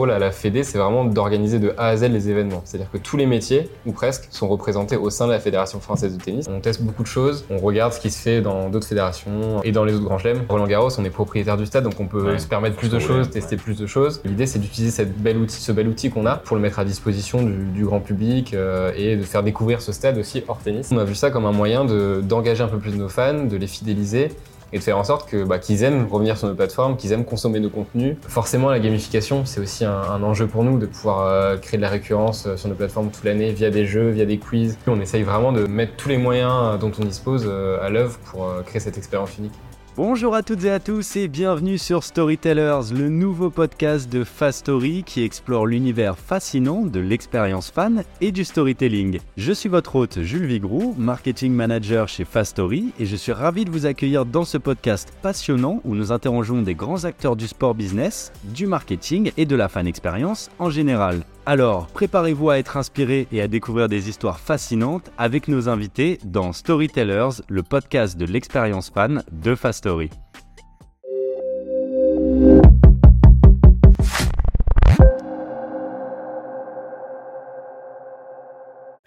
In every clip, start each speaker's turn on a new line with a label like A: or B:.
A: rôle à la Fédé, c'est vraiment d'organiser de A à Z les événements. C'est-à-dire que tous les métiers, ou presque, sont représentés au sein de la Fédération française de tennis. On teste beaucoup de choses, on regarde ce qui se fait dans d'autres fédérations et dans les autres grands chelems. Roland Garros, on est propriétaire du stade, donc on peut
B: Ouais,
A: se permettre plus de choses, tester plus de choses. L'idée, c'est d'utiliser cette belle outil, ce bel outil qu'on a pour le mettre à disposition du, du grand public euh, et de faire découvrir ce stade aussi hors tennis. On a vu ça comme un moyen de- d'engager un peu plus nos fans, de les fidéliser et de faire en sorte que bah, qu'ils aiment revenir sur nos plateformes, qu'ils aiment consommer nos contenus. Forcément, la gamification, c'est aussi un, enjeu pour nous de pouvoir euh, créer de la récurrence euh, sur nos plateformes toute l'année via des jeux, via des quiz. On essaye vraiment de mettre tous les moyens euh, dont on dispose à l'œuvre pour créer cette expérience unique.
C: Bonjour à toutes et à tous et bienvenue sur Storytellers, le nouveau podcast de Fast Story qui explore l'univers fascinant de l'expérience fan et du storytelling. Je suis votre hôte Jules Vigroux, marketing manager chez Fast Story et je suis ravi de vous accueillir dans ce podcast passionnant où nous interrogeons des grands acteurs du sport business, du marketing et de la fan expérience en général. Alors, préparez-vous à être inspiré et à découvrir des histoires fascinantes avec nos invités dans Storytellers, le podcast de l'expérience fan de Fast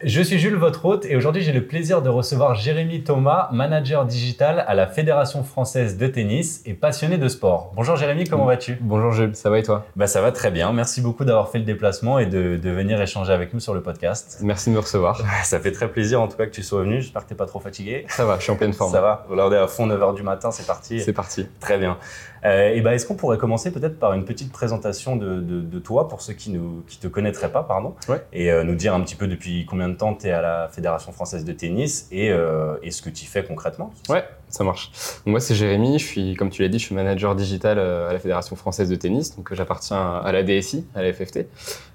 C: Je suis Jules, votre hôte, et aujourd'hui j'ai le plaisir de recevoir Jérémy Thomas, manager digital à la Fédération française de tennis et passionné de sport. Bonjour Jérémy, comment vas-tu?
A: Bonjour Jules, ça va et toi?
C: Bah, Ça va très bien, merci beaucoup d'avoir fait le déplacement et de, de venir échanger avec nous sur le podcast.
A: Merci de me recevoir.
C: Ça fait très plaisir en tout cas que tu sois venu, j'espère que tu n'es pas trop fatigué.
A: Ça va, je suis en pleine forme.
C: Ça va, on est à fond 9h du matin, c'est parti.
A: C'est parti.
C: Très bien. Euh, et ben, Est-ce qu'on pourrait commencer peut-être par une petite présentation de, de- de toi pour ceux qui ne qui te connaîtraient pas, pardon,
A: Ouais.
C: et euh, nous dire un petit peu depuis combien de temps tu es à la Fédération française de tennis et, euh, et ce que tu fais concrètement
A: Ouais, ça marche. Donc, moi, c'est Jérémy. Je suis, comme tu l'as dit, je suis manager digital à la Fédération française de tennis. Donc, j'appartiens à la DSI, à la FFT.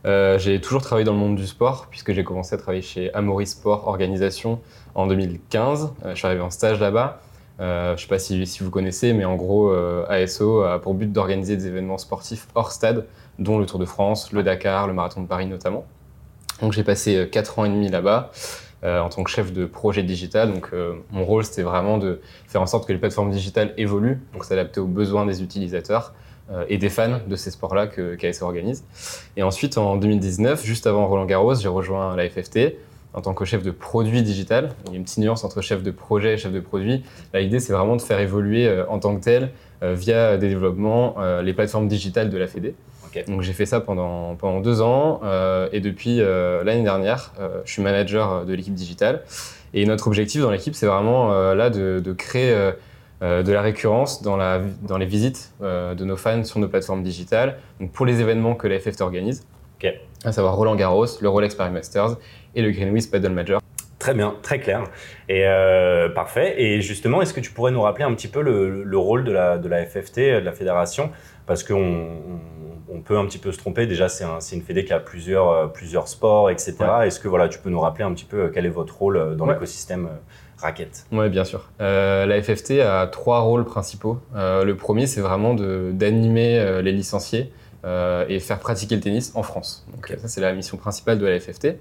A: Euh, j'ai toujours travaillé dans le monde du sport, puisque j'ai commencé à travailler chez Amaury Sport Organisation en 2015. Euh, je suis arrivé en stage là-bas. Euh, je ne sais pas si, vous connaissez, mais en gros, euh, ASO a pour but d'organiser des événements sportifs hors stade, dont le Tour de France, le Dakar, le Marathon de Paris notamment. Donc, j'ai passé 4 ans et demi là-bas. euh, en tant que chef de projet digital. Donc, euh, mon rôle, c'était vraiment de faire en sorte que les plateformes digitales évoluent, donc s'adapter aux besoins des utilisateurs euh, et des fans de ces sports-là qu'ASO organise. Et ensuite, en 2019, juste avant Roland Garros, j'ai rejoint la FFT en tant que chef de produit digital. Il y a une petite nuance entre chef de projet et chef de produit. L'idée, c'est vraiment de faire évoluer euh, en tant que tel, euh, via des développements, euh, les plateformes digitales de la Fédé.
C: Ok.
A: Donc j'ai fait ça pendant, pendant deux ans euh, et depuis euh, l'année dernière, euh, je suis manager de l'équipe digitale. Et notre objectif dans l'équipe, c'est vraiment là de, de créer de la récurrence dans, la, dans les visites de nos fans sur nos plateformes digitales, donc pour les événements que la FFT organise, À savoir Roland Garros, le Rolex Paris Masters et le Greenwich Paddle Major.
C: Très bien, très clair. Et euh, parfait. Et justement, est-ce que tu pourrais nous rappeler un petit peu le, le rôle de la, de la FFT, de la fédération? Parce qu'on on, on peut un petit peu se tromper. Déjà, c'est un, c'est une fédé qui a plusieurs, euh, plusieurs sports, etc. Est-ce que voilà, tu peux nous rappeler un petit peu euh, quel est votre rôle euh, dans
A: Ouais.
C: l'écosystème euh, raquette?
A: Oui, bien sûr. Euh, la FFT a trois rôles principaux. Euh, le premier, c'est vraiment d'animer euh, les licenciés euh, et faire pratiquer le tennis en France. Donc, euh, ça, c'est la mission principale de la FFT.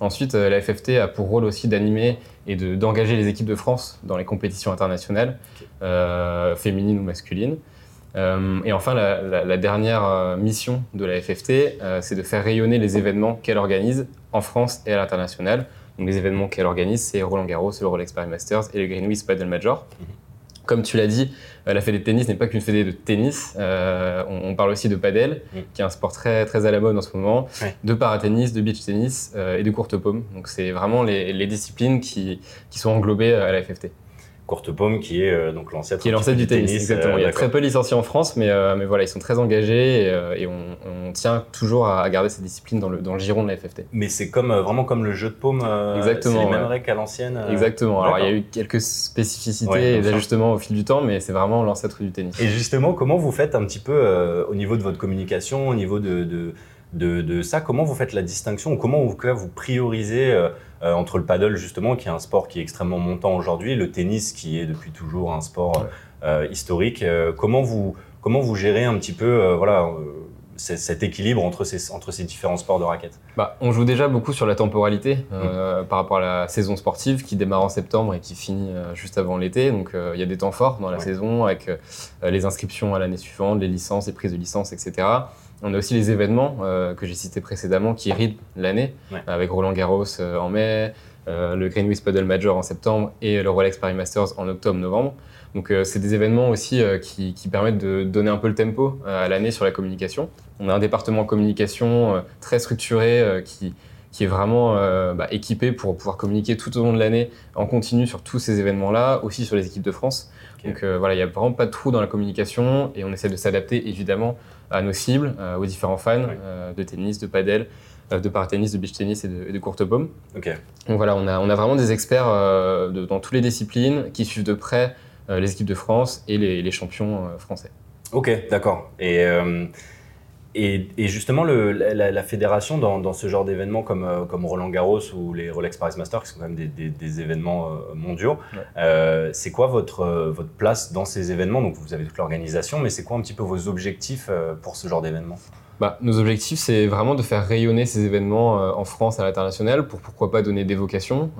A: Ensuite, euh, la FFT a pour rôle aussi d'animer et de- d'engager les équipes de France dans les compétitions internationales, euh, féminines ou masculines. Euh, et enfin, la, la- la dernière euh, mission de la FFT, euh, c'est de faire rayonner les événements qu'elle organise en France et à l'international. Donc les événements qu'elle organise, c'est Roland Garros, le Rolex Paris Masters et le Greenwich Paddle Major.
C: Mhm.
A: Comme tu l'as dit, euh, la fédé de tennis n'est pas qu'une fédé de tennis. Euh, on, on parle aussi de padel, qui est un sport très, très à la mode en ce moment,
C: Ouais.
A: de paratennis, de beach tennis euh, et de courte paume. Donc c'est vraiment les, les disciplines qui, qui sont englobées à la FFT.
C: Courte Paume, qui est euh, donc l'ancêtre
A: Qui est
C: un petit
A: l'ancêtre
C: peu
A: du tennis, exactement.
C: euh,
A: Il y a très peu licenciés en France, mais, euh, mais voilà, ils sont très engagés et, et on, on tient toujours à, garder cette discipline dans le, dans le giron de la FFT.
C: Mais c'est comme vraiment comme le jeu de paume.
A: Exactement,
C: C'est les mêmes
A: ouais.
C: règles qu'à l'ancienne.
A: Exactement. Alors il y a eu quelques spécificités
C: Ouais,
A: et
C: sûr.
A: ajustements au fil du temps, mais c'est vraiment l'ancêtre du tennis.
C: Et justement, comment vous faites un petit peu au niveau de votre communication, au niveau de, de, de, de ça, comment vous faites la distinction ou comment vous, vous priorisez euh, euh, entre le paddle justement, qui est un sport qui est extrêmement montant aujourd'hui, le tennis qui est depuis toujours un sport euh, historique. comment vous comment vous gérez un petit peu voilà cet équilibre entre ces entre ces différents sports de raquettes?
A: Bah, on joue déjà beaucoup sur la temporalité euh, par rapport à la saison sportive qui démarre en septembre et qui finit euh, juste avant l'été. Donc euh, il y a des temps forts dans la
C: Ouais.
A: saison avec les inscriptions à l'année suivante, les licences, les prises de licence, etc. On a aussi les événements que j'ai cités précédemment qui rythment l'année, avec Roland Garros en mai, le Greenwich Paddle Major en septembre et le Rolex Paris Masters en octobre-novembre. Donc euh, c'est des événements aussi euh, qui, permettent de donner un peu le tempo euh, à l'année sur la communication. On a un département communication très structuré qui, qui est vraiment bah, équipé pour pouvoir communiquer tout au long de l'année en continu sur tous ces événements-là, aussi sur les équipes de France. Donc voilà, il n'y a vraiment pas de trou dans la communication et on essaie de s'adapter évidemment à nos cibles, aux différents fans de tennis, de padel, de paratennis, de beach tennis et de, de courte paume. Donc voilà, on a, on a vraiment des experts dans toutes les disciplines qui suivent de près euh, les équipes de France et les, champions euh, français.
C: Ok, d'accord. Et, euh, et, justement, le, la, fédération, dans, ce genre d'événements comme, comme Roland Garros ou les Rolex Paris Masters, qui sont quand même des, événements mondiaux, c'est quoi votre, votre place dans ces événements? Donc, vous avez toute l'organisation, mais c'est quoi un petit peu vos objectifs pour ce genre d'événements
A: bah, nos objectifs, c'est vraiment de faire rayonner ces événements en France à l'international pour pourquoi pas donner des vocations,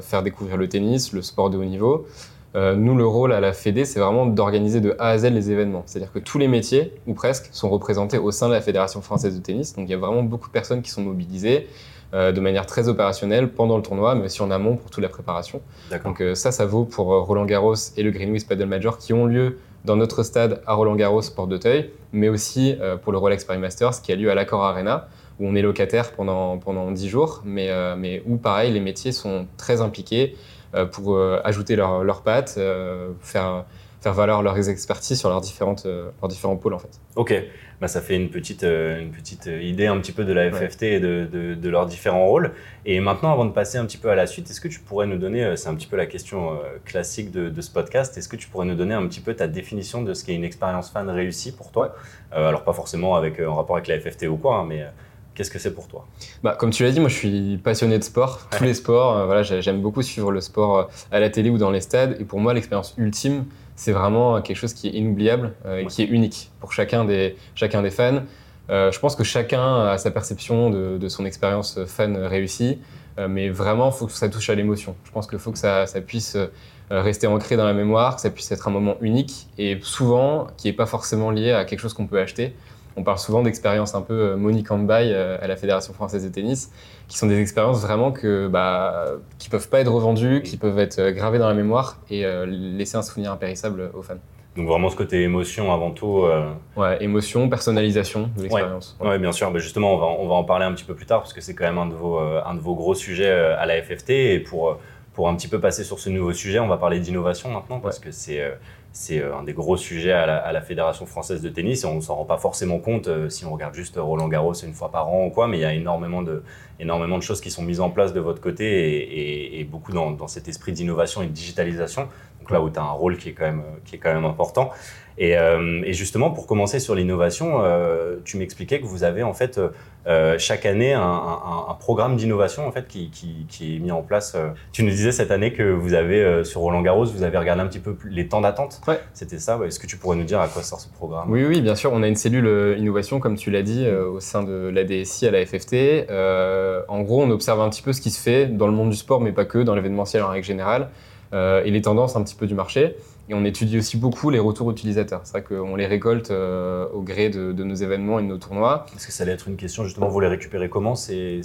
A: faire découvrir le tennis, le sport de haut niveau, euh, nous, le rôle à la Fédé, c'est vraiment d'organiser de A à Z les événements. C'est-à-dire que tous les métiers, ou presque, sont représentés au sein de la Fédération française de tennis. Donc il y a vraiment beaucoup de personnes qui sont mobilisées euh, de manière très opérationnelle pendant le tournoi, mais aussi en amont pour toute la préparation. Donc euh, ça, ça vaut pour Roland Garros et le Greenwich Paddle Major qui ont lieu dans notre stade à Roland Garros, Porte d'Auteuil, mais aussi pour le Rolex Paris Masters qui a lieu à l'Accor Arena où on est locataire pendant, pendant 10 jours, mais, mais où pareil, les métiers sont très impliqués. Euh, pour euh, ajouter leurs leur pattes, euh, faire faire valoir leurs expertises sur leurs, différentes, leurs différents pôles en fait.
C: Ok, bah, ça fait une petite, une petite idée un petit peu de la FFT et de, de, leurs différents rôles. Et maintenant, avant de passer un petit peu à la suite, est-ce que tu pourrais nous donner, c'est un petit peu la question classique de, de ce podcast, est-ce que tu pourrais nous donner un petit peu ta définition de ce qu'est une expérience fan réussie pour toi? Alors pas forcément avec, en rapport avec la FFT ou quoi, hein, mais Qu'est-ce que c'est pour toi?
A: Bah, Comme tu l'as dit, moi je suis passionné de sport, tous les sports. Euh, voilà, j'aime beaucoup suivre le sport euh, à la télé ou dans les stades. Et pour moi, l'expérience ultime, c'est vraiment quelque chose qui est inoubliable euh, et qui est unique pour chacun des, chacun des fans. je pense que chacun a sa perception de, son expérience fan réussie, mais vraiment, il faut que ça touche à l'émotion. Je pense qu'il faut que ça, ça puisse rester ancré dans la mémoire, que ça puisse être un moment unique et souvent qui n'est pas forcément lié à quelque chose qu'on peut acheter on parle souvent d'expériences un peu euh, money can't buy euh, à la Fédération française de tennis, qui sont des expériences vraiment que, bah, qui peuvent pas être revendues, qui peuvent être euh, gravées dans la mémoire et laisser un souvenir impérissable aux fans.
C: Donc vraiment ce côté émotion avant tout.
A: Ouais, émotion, personnalisation de l'expérience.
C: Ouais. bien sûr. Mais justement, on va, on va en parler un petit peu plus tard parce que c'est quand même un de vos, un de vos gros sujets à la FFT. Et pour, pour un petit peu passer sur ce nouveau sujet, on va parler d'innovation maintenant parce que c'est c'est euh, un des gros sujets à la, Fédération française de tennis et on ne s'en rend pas forcément compte euh, si on regarde juste Roland Garros une fois par an ou quoi, mais il y a énormément de, énormément de choses qui sont mises en place de votre côté et, beaucoup dans, dans, cet esprit d'innovation et de digitalisation. Donc là où tu as un rôle qui est quand même, qui est quand même important. Euh, et, justement, pour commencer sur l'innovation, euh, tu m'expliquais que vous avez en fait euh, chaque année un, programme d'innovation en fait qui, qui, est mis en place. Tu nous disais cette année que vous avez sur Roland Garros, vous avez regardé un petit peu les temps d'attente.
A: Ouais.
C: C'était ça. Est-ce que tu pourrais nous dire à quoi sort ce programme?
A: Oui, oui, bien sûr. On a une cellule innovation, comme tu l'as dit, au sein de la DSI à la FFT. en gros, on observe un petit peu ce qui se fait dans le monde du sport, mais pas que, dans l'événementiel en règle générale, et les tendances un petit peu du marché. Et on étudie aussi beaucoup les retours utilisateurs. C'est vrai qu'on les récolte euh, au gré de, nos événements et de nos tournois.
C: Est-ce que ça allait être une question justement Vous les récupérez comment ces,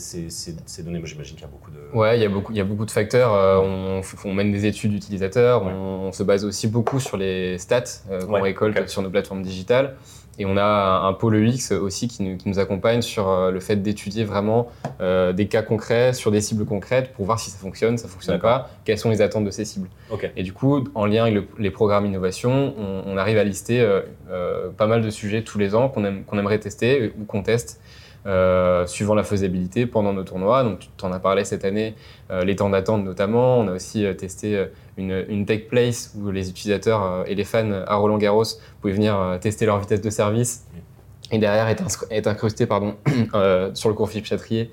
C: données? Moi j'imagine qu'il y a beaucoup de...
A: Ouais, il y a beaucoup, il y a beaucoup de facteurs. Euh, on, mène des études d'utilisateurs. On, se base aussi beaucoup sur les stats euh, qu'on récolte sur nos plateformes digitales. Et on a un, pôle UX aussi qui nous, accompagne sur euh, le fait d'étudier vraiment euh, des cas concrets, sur des cibles concrètes pour voir si ça fonctionne, ça fonctionne pas, quelles sont les attentes de ces cibles. Et du coup, en lien avec les programmes innovation, on, arrive à lister euh, pas mal de sujets tous les ans qu'on aimerait tester ou qu'on teste euh, suivant la faisabilité pendant nos tournois. Donc, tu en as parlé cette année, euh, les temps d'attente notamment. On a aussi euh, testé une, une Tech Place où les utilisateurs et les fans à Roland Garros pouvaient venir tester leur vitesse de service. Et derrière est, incrusté pardon, sur le cours Philippe Chatrier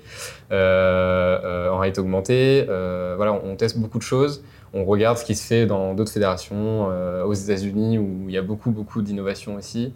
A: en réalité augmentée. voilà, on, teste beaucoup de choses. On regarde ce qui se fait dans d'autres fédérations, aux États-Unis où il y a beaucoup, beaucoup d'innovation aussi.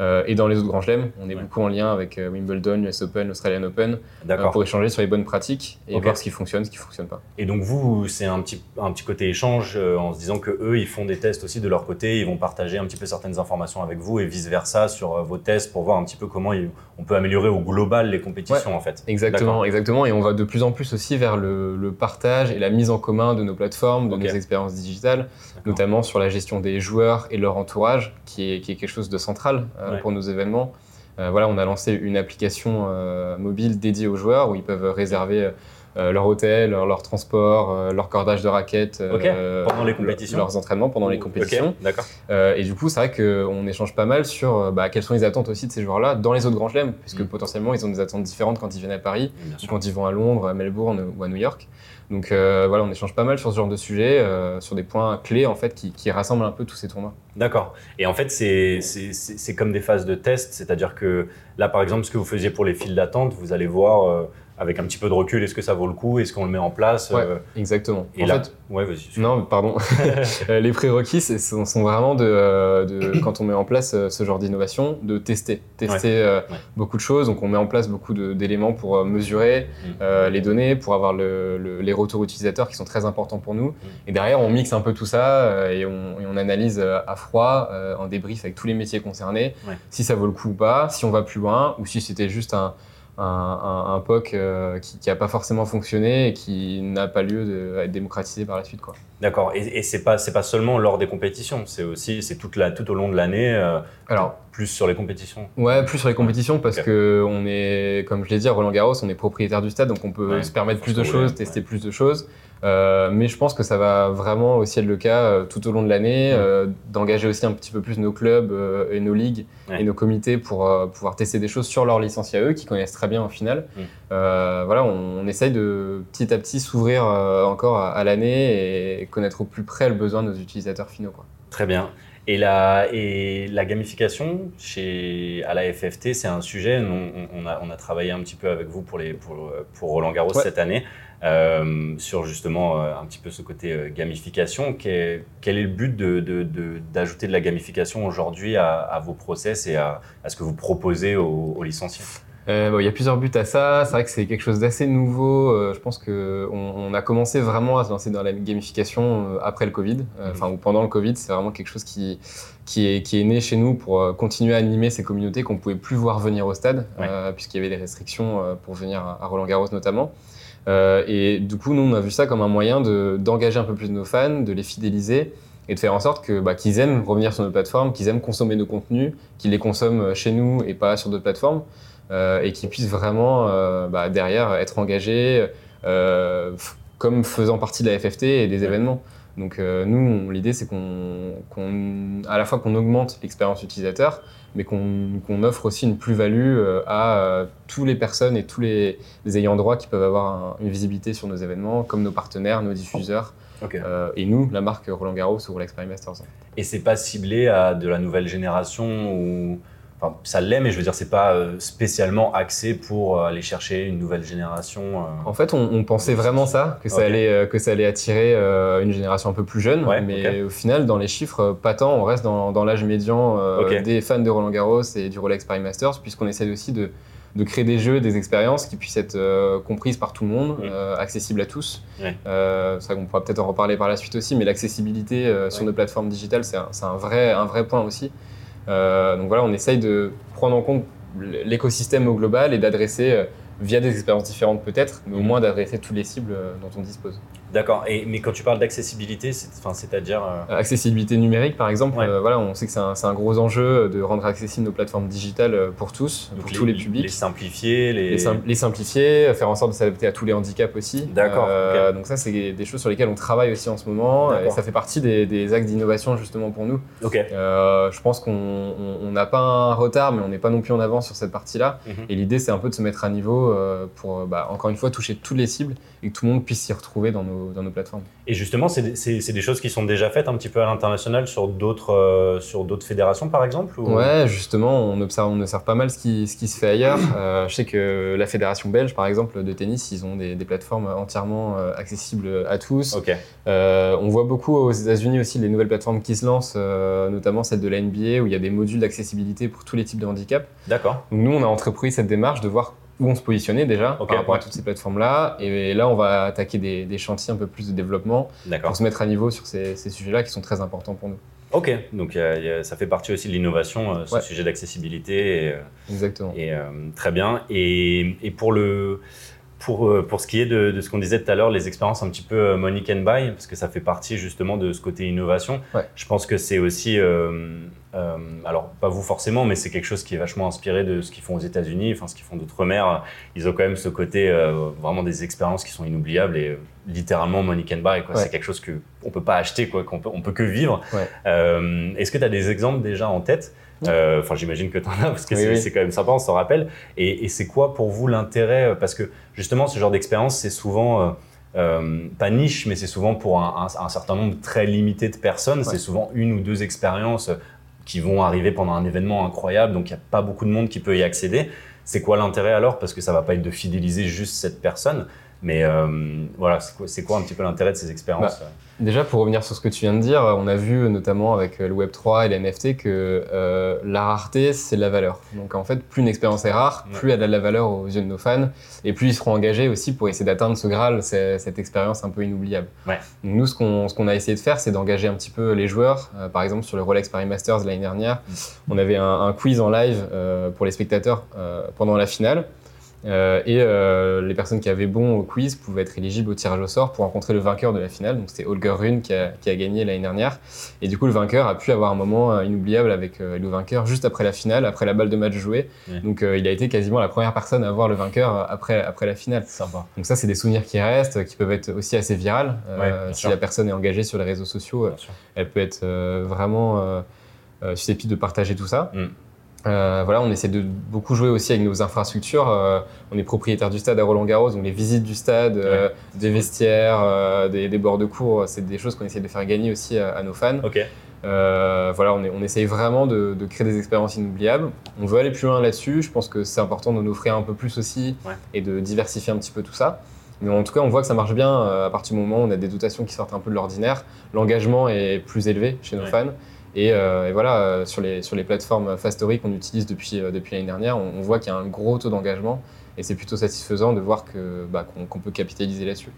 A: Euh, et dans les autres grands chelems, on est
C: Ouais.
A: beaucoup en lien avec euh, Wimbledon, US Open, Australian Open, euh, pour échanger sur les bonnes pratiques et voir ce qui fonctionne, ce qui fonctionne pas.
C: Et donc vous, c'est un petit, un petit côté échange en se disant que eux, ils font des tests aussi de leur côté, ils vont partager un petit peu certaines informations avec vous et vice versa sur vos tests pour voir un petit peu comment ils- on peut améliorer au global les compétitions en fait.
A: Exactement, exactement. Et on va de plus en plus aussi vers le, le partage et la mise en commun de nos plateformes, de nos expériences digitales, notamment sur la gestion des joueurs et leur entourage, qui est, qui est quelque chose de central
C: Ouais.
A: pour nos événements. Euh, voilà, on a lancé une application euh, mobile dédiée aux joueurs où ils peuvent réserver euh, leur hôtel, leur, leur transport, euh, leur cordage de raquettes, euh,
C: Pendant les compétitions
A: leurs entraînements pendant les compétitions.
C: D'accord.
A: Euh, et du coup, c'est vrai qu'on échange pas mal sur euh, bah, quelles sont les attentes aussi de ces joueurs-là dans les autres grands chelems, puisque
C: Mm.
A: potentiellement ils ont des attentes différentes quand ils viennent à Paris ou quand ils vont à Londres, à Melbourne ou à New York. Donc euh, voilà, on échange pas mal sur ce genre de sujet, euh, sur des points clés en fait qui, qui rassemblent un peu tous ces tournois.
C: D'accord. Et en fait, c'est- comme des phases de test, c'est-à-dire que là, par exemple, ce que vous faisiez pour les files d'attente, vous allez voir euh, avec un petit peu de recul, est-ce que ça vaut le coup, est-ce qu'on le met en place?
A: Ouais.
C: euh,
A: Exactement.
C: Et
A: en
C: là,
A: fait,
C: ouais, vas-y.
A: non, pardon. Euh, les prérequis c'est- sont, sont vraiment de, euh, de- quand on met en place ce genre d'innovation, de tester, tester euh,
C: Ouais.
A: beaucoup de choses. Donc on met en place beaucoup d'éléments pour mesurer
C: Mm.
A: euh, les données, pour avoir le- le- les retours utilisateurs qui sont très importants pour
C: Mm.
A: nous. Et derrière, on mixe un peu tout ça et, on, et on analyse à froid, en débrief avec tous les métiers concernés, si ça vaut le coup ou pas, si on va plus loin ou si c'était juste un, un, un- un POC euh, qui n'a pas forcément fonctionné et qui n'a pas lieu de- à être démocratisé par la suite. Quoi.
C: D'accord. Et, et pas c'est pas seulement lors des compétitions, c'est aussi c'est toute la tout au long de l'année, euh,
A: Alors,
C: plus sur les compétitions.
A: Ouais, plus sur les compétitions parce que on est, comme je l'ai dit, à Roland Garros, on est propriétaire du stade, donc on peut
C: Ouais,
A: se permettre plus de choses, tester plus de choses. Euh, mais je pense que ça va vraiment aussi être le cas euh, tout au long de l'année, euh, d'engager aussi un petit peu plus nos clubs et nos ligues
C: Ouais.
A: et nos comités pour pouvoir tester des choses sur leur licence à eux, qui connaissent très bien au final.
C: Mm.
A: Voilà, on, on essaye de petit à petit s'ouvrir encore à, à l'année et connaître au plus près le besoin de nos utilisateurs finaux. Quoi.
C: Très bien. Et la, et la gamification chez, à la FFT, c'est un sujet. On, on a, on a travaillé un petit peu avec vous pour, les, pour, pour Roland Garros
A: Ouais.
C: cette année euh, sur justement euh, un petit peu ce côté euh, gamification. Quel, quel est le but d'ajouter de, de, d'ajouter de la gamification aujourd'hui à, à vos process et à, à ce que vous proposez aux, aux licenciés?
A: Euh, bon, Il y a plusieurs buts à ça. C'est vrai que c'est quelque chose d'assez nouveau. Euh, je pense qu'on on a commencé vraiment à se lancer dans la gamification euh, après le Covid,
C: Mhm.
A: enfin ou pendant le Covid. C'est vraiment quelque chose qui, qui, est, qui est né chez nous pour continuer à animer ces communautés qu'on pouvait plus voir venir au stade,
C: Ouais.
A: puisqu'il y avait des restrictions pour venir à, à Roland Garros notamment. Euh, et du coup, nous, on a vu ça comme un moyen de- d'engager un peu plus nos fans, de les fidéliser et de faire en sorte bah, qu'ils aiment revenir sur nos plateformes, qu'ils aiment consommer nos contenus, qu'ils les consomment chez nous et pas sur d'autres plateformes, et qu'ils puissent vraiment euh, bah, derrière être engagés euh, comme faisant partie de la FFT et des événements. Donc euh, nous, l'idée c'est qu'on, à la fois qu'on augmente l'expérience utilisateur, mais qu'on offre aussi une plus-value euh, à euh, toutes les personnes et tous les, les ayants droit qui peuvent avoir un- une visibilité sur nos événements, comme nos partenaires, nos diffuseurs, euh, et nous, la marque Roland Garros ou Rolex Paris Masters.
C: Et c'est pas ciblé à de la nouvelle génération ou enfin ça l'est mais je veux dire c'est pas euh, spécialement axé pour euh, aller chercher une nouvelle génération. euh.
A: En fait, on, on pensait vraiment ça, que ça, allait, que ça allait attirer une génération un peu plus jeune.
C: Ouais,
A: mais au final, dans les chiffres, pas tant. On reste dans, dans l'âge médian des fans de Roland Garros et du Rolex Paris Masters, puisqu'on essaie aussi de, de créer des jeux, des expériences qui puissent être euh, comprises par tout le monde,
C: Mm.
A: euh, accessibles à tous.
C: Ouais.
A: Euh, c'est vrai qu'on pourra peut-être en reparler par la suite aussi, mais l'accessibilité sur nos plateformes digitales, c'est un, c'est un vrai, un vrai point aussi. Euh, donc voilà, on essaye de prendre en compte l'écosystème au global et d'adresser euh, via des expériences différentes peut-être, mais au
C: Mhm.
A: moins d'adresser toutes les cibles euh, dont on dispose.
C: D'accord. Et mais quand tu parles d'accessibilité, c'est-à-dire euh,
A: Euh, Accessibilité numérique par exemple,
C: Ouais.
A: euh, voilà, on sait que c'est un, gros enjeu de rendre accessibles nos plateformes digitales pour tous,
C: donc
A: pour tous les publics.
C: les simplifier, les,
A: Les, sim- les simplifier, faire en sorte de s'adapter à tous les handicaps aussi.
C: D'accord,
A: Euh, Donc ça, c'est des choses sur lesquelles on travaille aussi en ce moment. Et ça fait partie des, des axes d'innovation justement pour nous.
C: Ok.
A: Je pense qu'on on- on n'a pas un retard, mais on n'est pas non plus en avance sur cette partie-là.
C: Mhm.
A: Et l'idée, c'est un peu de se mettre à niveau pour, bah, encore une fois, toucher toutes les cibles et que tout le monde puisse s'y retrouver dans nos, dans nos plateformes.
C: Et justement, c'est des, choses qui sont déjà faites un petit peu à l'international sur d'autres euh, sur d'autres fédérations, par exemple ou...
A: Ouais, justement, on observe, on observe pas mal ce qui, ce qui se fait ailleurs. Euh, je sais que la fédération belge, par exemple, de tennis, ils ont des, des plateformes entièrement euh, accessibles à tous.
C: Ok.
A: Euh, on voit beaucoup aux États-Unis aussi les nouvelles plateformes qui se lancent, notamment celle de la NBA où il y a des modules d'accessibilité pour tous les types de handicap.
C: D'accord.
A: Donc nous, on a entrepris cette démarche de voir où on se positionnait déjà par rapport
C: ouais.
A: à toutes ces plateformes-là. Et là, on va attaquer des, des chantiers un peu plus de développement pour se mettre à niveau sur ces, ces sujets-là qui sont très importants pour nous.
C: Ok. Donc ça fait partie aussi de l'innovation, euh, ce
A: Ouais.
C: sujet d'accessibilité. Et, euh,
A: Exactement.
C: Et euh, très bien. Et, et pour le pour, euh, pour ce qui est de, de ce qu'on disait tout à l'heure, les expériences un petit peu euh, money can buy, parce que ça fait partie justement de ce côté innovation.
A: Ouais.
C: Je pense que c'est aussi, euh, euh, alors pas vous forcément, mais c'est quelque chose qui est vachement inspiré de ce qu'ils font aux États-Unis, enfin ce qu'ils font d'outre-mer. Ils ont quand même ce côté euh, vraiment des expériences qui sont inoubliables et littéralement money can buy.
A: Ouais.
C: C'est quelque chose que on peut pas acheter, qu'on peut, on peut que vivre.
A: Ouais.
C: Est-ce que tu as des exemples déjà en tête Enfin, j'imagine que tu en as parce que
A: Oui,
C: c'est
A: oui.
C: quand même sympa, on s'en rappelle. Et, et c'est quoi pour vous l'intérêt euh, Parce que justement, ce genre d'expérience, c'est souvent euh, euh, pas niche, mais c'est souvent pour un, un- un certain nombre très limité de personnes. C'est souvent une ou deux expériences euh, qui vont arriver pendant un événement incroyable, donc il n'y a pas beaucoup de monde qui peut y accéder. C'est quoi l'intérêt alors? Parce que ça va pas être de fidéliser juste cette personne. Mais euh, voilà, c'est quoi, un petit peu l'intérêt de ces expériences
A: Déjà, pour revenir sur ce que tu viens de dire, on a vu notamment avec le Web3 et les NFT que euh, la rareté, c'est de la valeur. Donc en fait, plus une expérience est rare,
C: Ouais.
A: plus elle a de la valeur aux yeux de nos fans, et plus ils seront engagés aussi pour essayer d'atteindre ce Graal, cette expérience un peu inoubliable.
C: Ouais.
A: Donc nous, ce qu'on a essayé de faire, c'est d'engager un petit peu les joueurs. Euh, par exemple, sur le Rolex Paris Masters l'année dernière,
C: Mm.
A: on avait un, un quiz en live euh, pour les spectateurs euh, pendant la finale. Euh, et euh, les personnes qui avaient bon au quiz pouvaient être éligibles au tirage au sort pour rencontrer le vainqueur de la finale. Donc c'était Holger Rune qui a, qui a gagné l'année dernière. Et du coup, le vainqueur a pu avoir un moment euh, inoubliable avec euh, le vainqueur juste après la finale, après la balle de match jouée.
C: Ouais.
A: Donc il a été quasiment la première personne à voir le vainqueur après, après la finale.
C: Sympa.
A: Donc ça, c'est des souvenirs qui restent, qui peuvent être aussi assez virales.
C: Ouais,
A: si
C: sûr.
A: la personne est engagée sur les réseaux sociaux, elle peut être vraiment susceptible de partager tout ça.
C: Mm.
A: Euh, voilà, on essaie de beaucoup jouer aussi avec nos infrastructures. Euh, on est propriétaire du stade à Roland Garros, donc les visites du stade, euh, des vestiaires, des, des bords de cours, c'est des choses qu'on essaie de faire gagner aussi à, à nos fans. Voilà, on, est- on essaye vraiment de, de créer des expériences inoubliables. On veut aller plus loin là-dessus. Je pense que c'est important d'en offrir un peu plus aussi
C: Ouais.
A: et de diversifier un petit peu tout ça. Mais en tout cas, on voit que ça marche bien à partir du moment où on a des dotations qui sortent un peu de l'ordinaire. L'engagement est plus élevé chez nos
C: Ouais.
A: fans. Et, euh, et voilà, euh, sur les, sur les plateformes Fastory qu'on utilise depuis, euh, depuis l'année dernière, on, on voit qu'il y a un gros taux d'engagement. Et c'est plutôt satisfaisant de voir que, bah, qu'on, qu'on peut capitaliser là-dessus.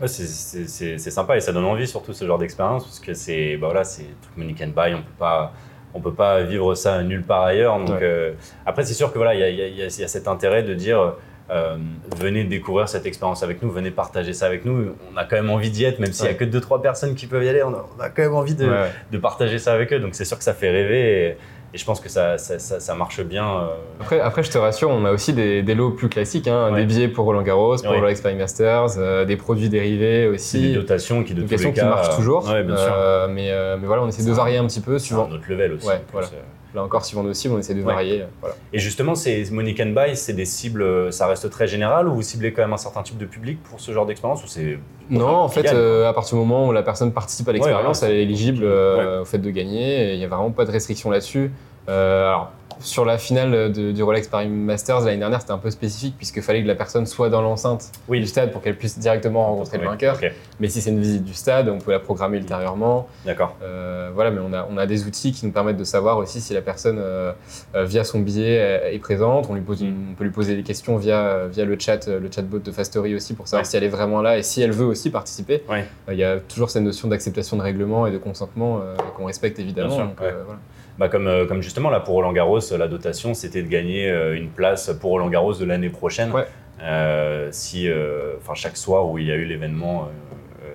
C: Ouais, c'est- c'est c'est- c'est sympa et ça donne envie surtout ce genre d'expérience parce que c'est bah voilà c'est truc money can buy on peut pas on peut pas vivre ça nulle part ailleurs donc
A: Ouais.
C: euh, après c'est sûr que voilà il y a, y a- il y a- il y a cet intérêt de dire euh, venez découvrir cette expérience avec nous venez partager ça avec nous on a quand même envie d'y être même s'il y a que deux trois personnes qui peuvent y aller on a, on a quand même envie de,
A: Ouais, ouais.
C: de partager ça avec eux donc c'est sûr que ça fait rêver et, et je pense que ça ça, ça, ça marche bien euh,
A: Après, après, je te rassure, on a aussi des, des lots plus classiques, hein, des billets pour Roland Garros, pour Rolex Paris Masters, euh, des produits dérivés
C: c'est des
A: aussi.
C: dotations qui de
A: Une
C: tous les
A: qui
C: cas
A: marche
C: euh,
A: toujours.
C: bien sûr
A: mais, mais voilà, on essaie de varier un petit peu, suivant.
C: un autre level aussi plus,
A: voilà. Là encore, suivant nos cibles, on essaie de varier. euh, Voilà.
C: Et justement, ces money can buy, c'est des cibles, euh, ça reste très général ou vous ciblez quand même un certain type de public pour ce genre d'expérience ou c'est
A: Non, en fait, euh, à partir du moment où la personne participe à l'expérience, elle est éligible euh, au fait de gagner. Il n'y a vraiment pas de restriction là-dessus. Alors, sur la finale de- du Rolex Paris Masters l'année dernière, c'était un peu spécifique puisqu'il fallait que la personne soit dans l'enceinte
C: Oui.
A: du stade pour qu'elle puisse directement rencontrer le vainqueur. Mais si c'est une visite du stade, on peut la programmer ultérieurement.
C: D'accord.
A: Euh, voilà, mais on a, on a des outils qui nous permettent de savoir aussi si la personne, euh, euh, via son billet, est présente. On, lui pose une- on peut lui poser des questions via, via le chat, le chatbot de Fastory aussi pour savoir
C: Ouais.
A: si elle est vraiment là et si elle veut aussi participer.
C: Ouais.
A: Euh, Il y a toujours cette notion d'acceptation de règlement et de consentement qu'on respecte évidemment.
C: Bien sûr,
A: donc,
C: ouais.
A: voilà.
C: Bah comme, euh, comme justement là pour Roland Garros, la dotation c'était de gagner euh, une place pour Roland Garros de l'année prochaine.
A: Ouais.
C: Euh, si, euh, enfin chaque soir où il y a eu l'événement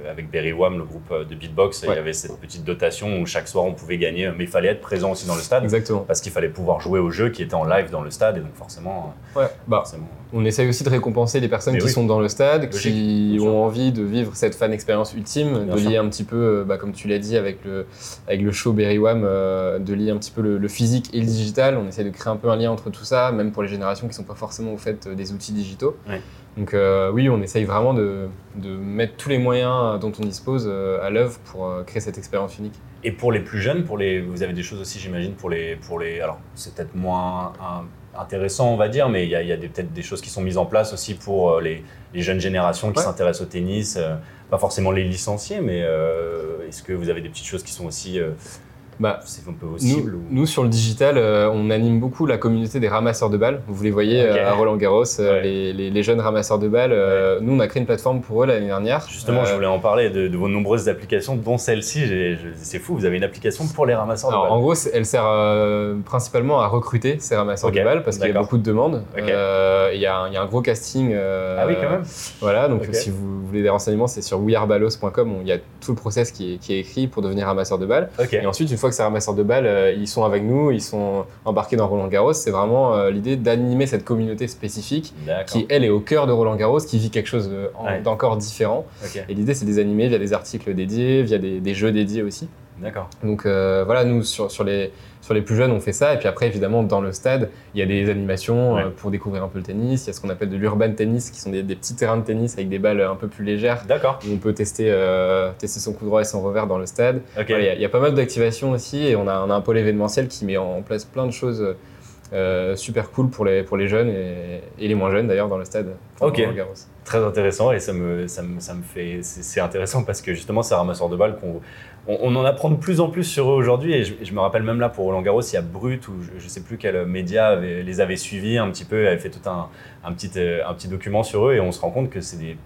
C: avec Berry Wham, le groupe euh, de beatbox, il y avait cette petite dotation où chaque soir on pouvait gagner, mais il fallait être présent aussi dans le stade
A: Exactement.
C: parce qu'il fallait pouvoir jouer au jeu qui était en live dans le stade et donc forcément, euh,
A: Ouais. Bah,
C: forcément
A: on essaye aussi de récompenser les personnes
C: Mais
A: qui
C: oui.
A: sont dans le stade,
C: Logique,
A: qui ont envie de vivre cette fan expérience ultime,
C: Bien
A: de
C: sûr.
A: lier un petit peu, euh, bah, comme tu l'as dit, avec le, avec le show Berry Wham, euh, de lier un petit peu le, le physique et le digital. On essaie de créer un peu un lien entre tout ça, même pour les générations qui sont pas forcément au fait euh, des outils digitaux.
C: Ouais.
A: Donc euh, oui, on essaye vraiment de, de mettre tous les moyens dont on dispose euh, à l'œuvre pour euh, créer cette expérience unique.
C: Et pour les plus jeunes, pour les, vous avez des choses aussi, j'imagine, pour les, pour les. Alors, c'est peut-être moins un- intéressant, on va dire, mais il y a, y peut-être des choses qui sont mises en place aussi pour les, les jeunes générations qui
A: Ouais.
C: s'intéressent au tennis. pas forcément les licenciés, mais euh, est-ce que vous avez des petites choses qui sont aussi, euh,
A: Bah,
C: c'est un peu
A: Nous,
C: ou-
A: nous, sur le digital, euh, on anime beaucoup la communauté des ramasseurs de balles. Vous les voyez euh, à Roland Garros, euh,
C: Ouais.
A: les, les- les jeunes ramasseurs de balles. Nous, on a créé une plateforme pour eux l'année dernière.
C: Justement, je voulais en parler de, de vos nombreuses applications, dont celle-ci. C'est fou, vous avez une application pour les ramasseurs de
A: alors, en
C: balles.
A: gros, elle sert principalement à recruter ces ramasseurs de balles parce qu'il y a beaucoup de demandes. Il y, a un- il y a un gros casting.
C: ah oui, quand même.
A: Voilà, donc si vous voulez des renseignements, c'est sur weareballos.com. où Il y a tout le process qui est, qui est écrit pour devenir ramasseur de balles. Et ensuite, une fois que c'est ramasseur de balles, euh, ils sont avec nous, ils sont embarqués dans Roland Garros. C'est vraiment euh, l'idée d'animer cette communauté spécifique qui, elle, est au cœur de Roland Garros, qui vit quelque chose
C: Ouais.
A: d'encore différent. Et l'idée, c'est de les animer via des articles dédiés, via des, des jeux dédiés aussi.
C: D'accord.
A: Donc euh, voilà, nous, sur, sur, les, sur les plus jeunes, on fait ça. Et puis après, évidemment, dans le stade, il y a des animations
C: Ouais.
A: euh, pour découvrir un peu le tennis. Il y a ce qu'on appelle de l'urban tennis, qui sont des, des petits terrains de tennis avec des balles un peu plus légères.
C: D'accord.
A: Où on peut tester, euh, tester son coup droit et son revers dans le stade. Voilà, Il y a- il y, a pas mal d'activations aussi et on a, on a un pôle événementiel qui met en place plein de choses euh, super cool pour les, pour les jeunes et, et les moins jeunes d'ailleurs dans le stade.
C: Ok. Très intéressant et ça me, ça me, ça me fait. C'est c'est intéressant parce que justement, ces ramasseurs de balles, qu'on, on, on en apprend de plus en plus sur eux aujourd'hui. Et je, je me rappelle même là pour Roland Garros, il y a Brut ou je, je sais plus quel média avait- les avait suivis un petit peu, avait fait tout un, un, petit, euh, un petit document sur eux et on se rend compte que c'est des,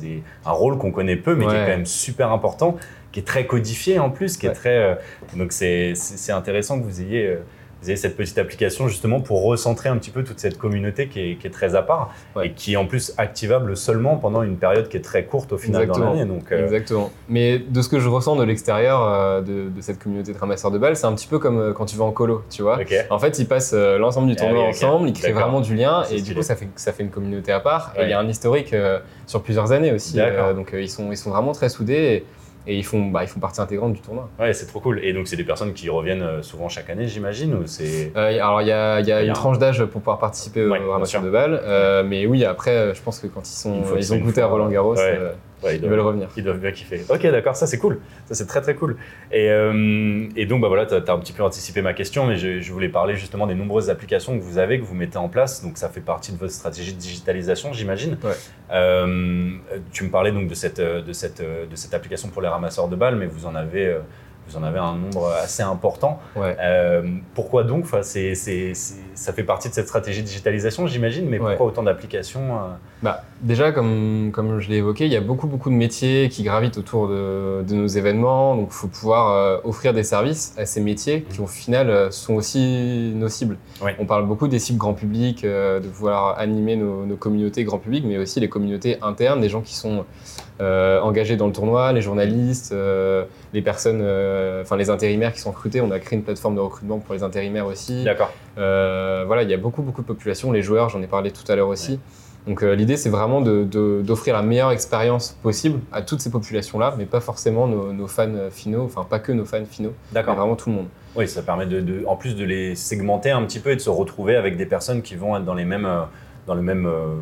C: des, un rôle qu'on connaît peu mais qui est quand même super important, qui est très codifié en plus, qui est très. euh, donc c'est intéressant que vous ayez. euh, vous avez cette petite application justement pour recentrer un petit peu toute cette communauté qui est, qui est très à part
A: Ouais.
C: et qui est en plus activable seulement pendant une période qui est très courte au final
A: Exactement.
C: dans l'année. Donc, euh,
A: Exactement. Mais de ce que je ressens de l'extérieur euh, de, de cette communauté de ramasseurs de balles, c'est un petit peu comme euh, quand tu vas en colo, tu vois.
C: ok.
A: En fait, ils passent l'ensemble du
C: Ah
A: tournoi
C: oui, ok.
A: ensemble, ils créent vraiment du lien et du coup, ça fait, ça fait une communauté à part. Et il y a un historique sur plusieurs années aussi. Donc, ils, sont, ils sont vraiment très soudés et, et ils, font, bah, ils font partie intégrante du tournoi.
C: Ouais, c'est trop cool. Et donc, c'est des personnes qui reviennent euh, souvent chaque année, j'imagine ou c'est...
A: Euh, alors, il y a, y une
C: un-
A: tranche d'âge pour pouvoir participer
C: Ouais,
A: au ramassage de balles. Euh, mais oui, après, je pense que quand ils, sont, ils ont goûté à Roland Garros,
C: Ouais. Ouais, ils
A: ils veulent revenir.
C: ils doivent bien kiffer. Ok, d'accord, ça c'est cool. Ça c'est très très cool. Et, euh, et donc, bah voilà, tu as, un petit peu anticipé ma question, mais je, je voulais parler justement des nombreuses applications que vous avez, que vous mettez en place. Donc, ça fait partie de votre stratégie de digitalisation, j'imagine.
A: Ouais.
C: Euh, tu me parlais donc de cette, euh, de, cette, de cette application pour les ramasseurs de balles, mais vous en avez, vous en avez un nombre assez important.
A: Ouais.
C: Euh, pourquoi donc? Enfin, c'est- Ça fait partie de cette stratégie de digitalisation, j'imagine, mais
A: Ouais.
C: pourquoi autant d'applications euh?
A: Bah, déjà, comme, comme je l'ai évoqué, il y a beaucoup, beaucoup de métiers qui gravitent autour de, de nos événements. Donc, il faut pouvoir euh, offrir des services à ces métiers qui, au final, euh, sont aussi nos cibles.
C: Ouais.
A: On parle beaucoup des cibles grand public, euh, de vouloir animer nos, nos communautés grand public, mais aussi les communautés internes, des gens qui sont euh, engagés dans le tournoi, les journalistes, les personnes, enfin les intérimaires qui sont recrutés. On a créé une plateforme de recrutement pour les intérimaires aussi.
C: D'accord.
A: Euh, voilà, il y a beaucoup, beaucoup de populations. Les joueurs, j'en ai parlé tout à l'heure aussi. Donc euh, l'idée, c'est vraiment d'offrir la meilleure expérience possible à toutes ces populations-là, mais pas forcément nos, nos fans finaux, enfin pas que nos fans finaux, mais vraiment tout le monde.
C: Oui, ça permet de, de- en plus de les segmenter un petit peu et de se retrouver avec des personnes qui vont être dans les mêmes, euh, dans le même, euh,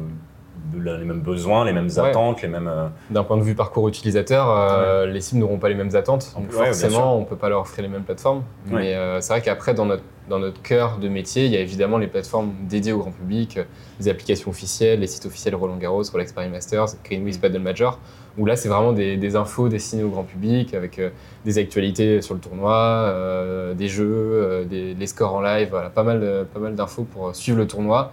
C: les mêmes besoins, les mêmes
A: Ouais.
C: attentes, les mêmes. euh,
A: D'un point de vue parcours utilisateur, euh, les cibles n'auront pas les mêmes attentes, donc
C: Ouais,
A: forcément, on peut pas leur offrir les mêmes plateformes. Mais euh, c'est vrai qu'après, dans notre, dans notre cœur de métier, il y a évidemment les plateformes dédiées au grand public, euh, les applications officielles, les sites officiels Roland Garros, Rolex Paris Masters, Greenwich Battle Major, où là, c'est vraiment des, infos destinées au grand public, avec euh, des actualités sur le tournoi, euh, des jeux, des, scores en live, pas mal, pas mal d'infos pour suivre le tournoi.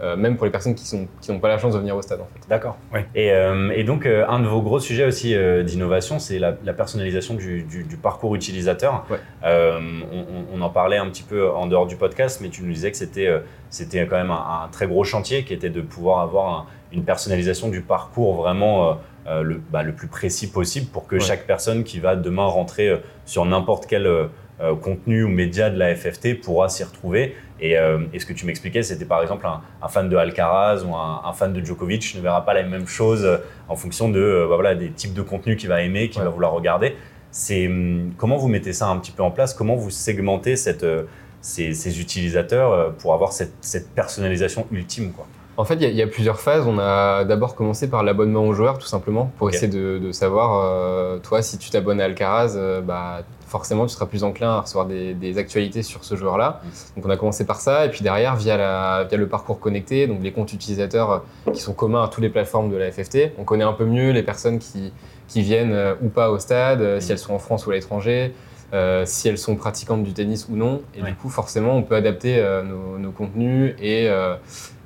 A: Euh, même pour les personnes qui n'ont pas la chance de venir au stade en fait.
C: D'accord. Et, euh, et donc, euh, un de vos gros sujets aussi euh, d'innovation, c'est la, la personnalisation du, du- du parcours utilisateur.
A: Ouais.
C: Euh, on, en parlait un petit peu en dehors du podcast, mais tu nous disais que c'était euh, c'était quand même un, un très gros chantier qui était de pouvoir avoir un- une personnalisation du parcours vraiment euh, euh, le, bah, le plus précis possible pour que
A: Ouais.
C: chaque personne qui va demain rentrer euh, sur n'importe quel euh, euh, contenu ou média de la FFT pourra s'y retrouver Et, ce que tu m'expliquais, c'était par exemple un, fan de Alcaraz ou un, fan de Djokovic ne verra pas la même chose en fonction de bah voilà, des types de contenus qu'il va aimer, qu'il va vouloir regarder. C'est hum, comment vous mettez ça un petit peu en place? Comment vous segmentez cette, ces, utilisateurs pour avoir cette, cette personnalisation ultime quoi?
A: En fait, il y, a plusieurs phases. On a d'abord commencé par l'abonnement aux joueurs, tout simplement, pour essayer de, savoir, euh, toi, si tu t'abonnes à Alcaraz, euh, bah, forcément, tu seras plus enclin à recevoir des, actualités sur ce joueur-là. Mm. Donc, on a commencé par ça. Et puis derrière, via, la, via le parcours connecté, donc les comptes utilisateurs euh, qui sont communs à toutes les plateformes de la FFT, on connaît un peu mieux les personnes qui, qui viennent ou pas au stade, si mm. elles sont en France ou à l'étranger. si elles sont pratiquantes du tennis ou non. Et du coup, forcément, on peut adapter nos, nos, contenus et,